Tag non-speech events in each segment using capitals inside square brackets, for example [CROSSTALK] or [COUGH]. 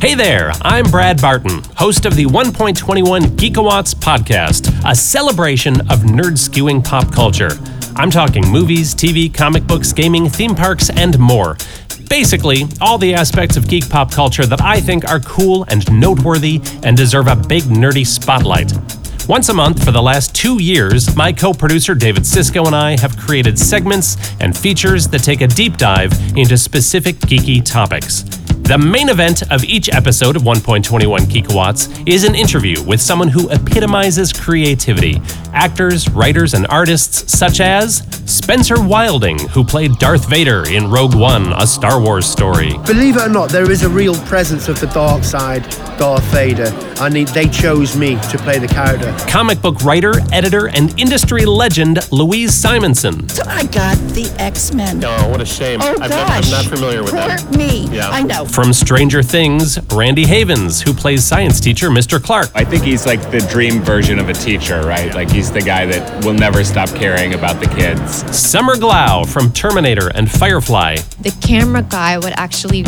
Hey there, I'm Brad Barton, host of the 1.21 Geekawatts podcast, a celebration of nerd skewing pop culture. I'm talking movies, TV, comic books, gaming, theme parks, and more. Basically, all the aspects of geek pop culture that I think are cool and noteworthy and deserve a big nerdy spotlight. Once a month for the last two years, my co producer David Cisco and I have created segments and features that take a deep dive into specific geeky topics. The main event of each episode of 1.21 Geekawatts is an interview with someone who epitomizes creativity. Actors, writers, and artists such as Spencer Wilding, who played Darth Vader in Rogue One, a Star Wars story. Believe it or not, there is a real presence of the dark side, Darth Vader, and they chose me to play the character. Comic book writer, editor, and industry legend Louise Simonson. So I got the X Men. Oh, what a shame. Oh I'm, gosh. not, I'm not familiar with Poor that. me. Yeah. I know. From Stranger Things, Randy Havens, who plays science teacher Mr. Clark. I think he's like the dream version of a teacher, right? Like he's the guy that will never stop caring about the kids. Summer Glau from Terminator and Firefly. the camera guy would actually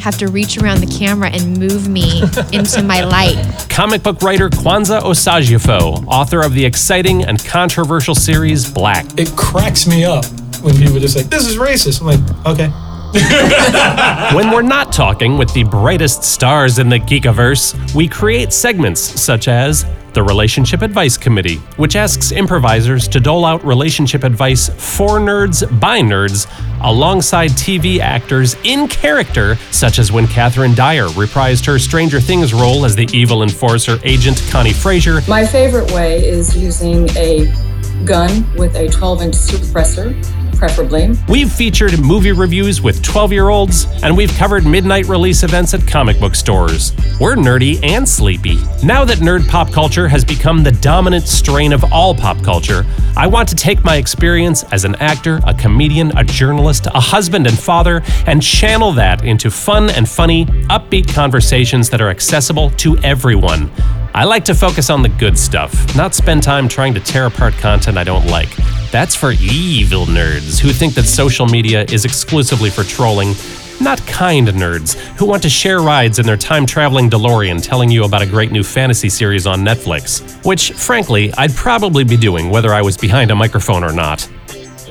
have to reach around the camera and move me [LAUGHS] into my light. Comic book writer Kwanza Osajyefo, author of the exciting and controversial series Black. it cracks me up when people are just like, this is racist. I'm like, okay. [LAUGHS] When we're not talking with the brightest stars in the Geekiverse, we create segments such as the Relationship Advice Committee, which asks improvisers to dole out relationship advice for nerds by nerds alongside TV actors in character, such as when Catherine Dyer reprised her Stranger Things role as the evil enforcer agent Connie Frazier, My favorite way is using a gun with a 12 inch suppressor, preferably. We've featured movie reviews with 12 year olds, and we've covered midnight release events at comic book stores. We're nerdy and sleepy. Now that nerd pop culture has become the dominant strain of all pop culture, I want to take my experience as an actor, a comedian, a journalist, a husband, and father, and channel that into fun and funny, upbeat conversations that are accessible to everyone. I like to focus on the good stuff, not spend time trying to tear apart content I don't like. That's for evil nerds who think that social media is exclusively for trolling, not kind nerds who want to share rides in their time traveling DeLorean telling you about a great new fantasy series on Netflix, which, frankly, I'd probably be doing whether I was behind a microphone or not.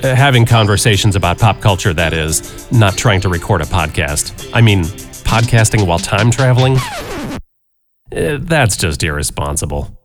Uh, having conversations about pop culture, that is, not trying to record a podcast. I mean, podcasting while time traveling? Uh, that's just irresponsible.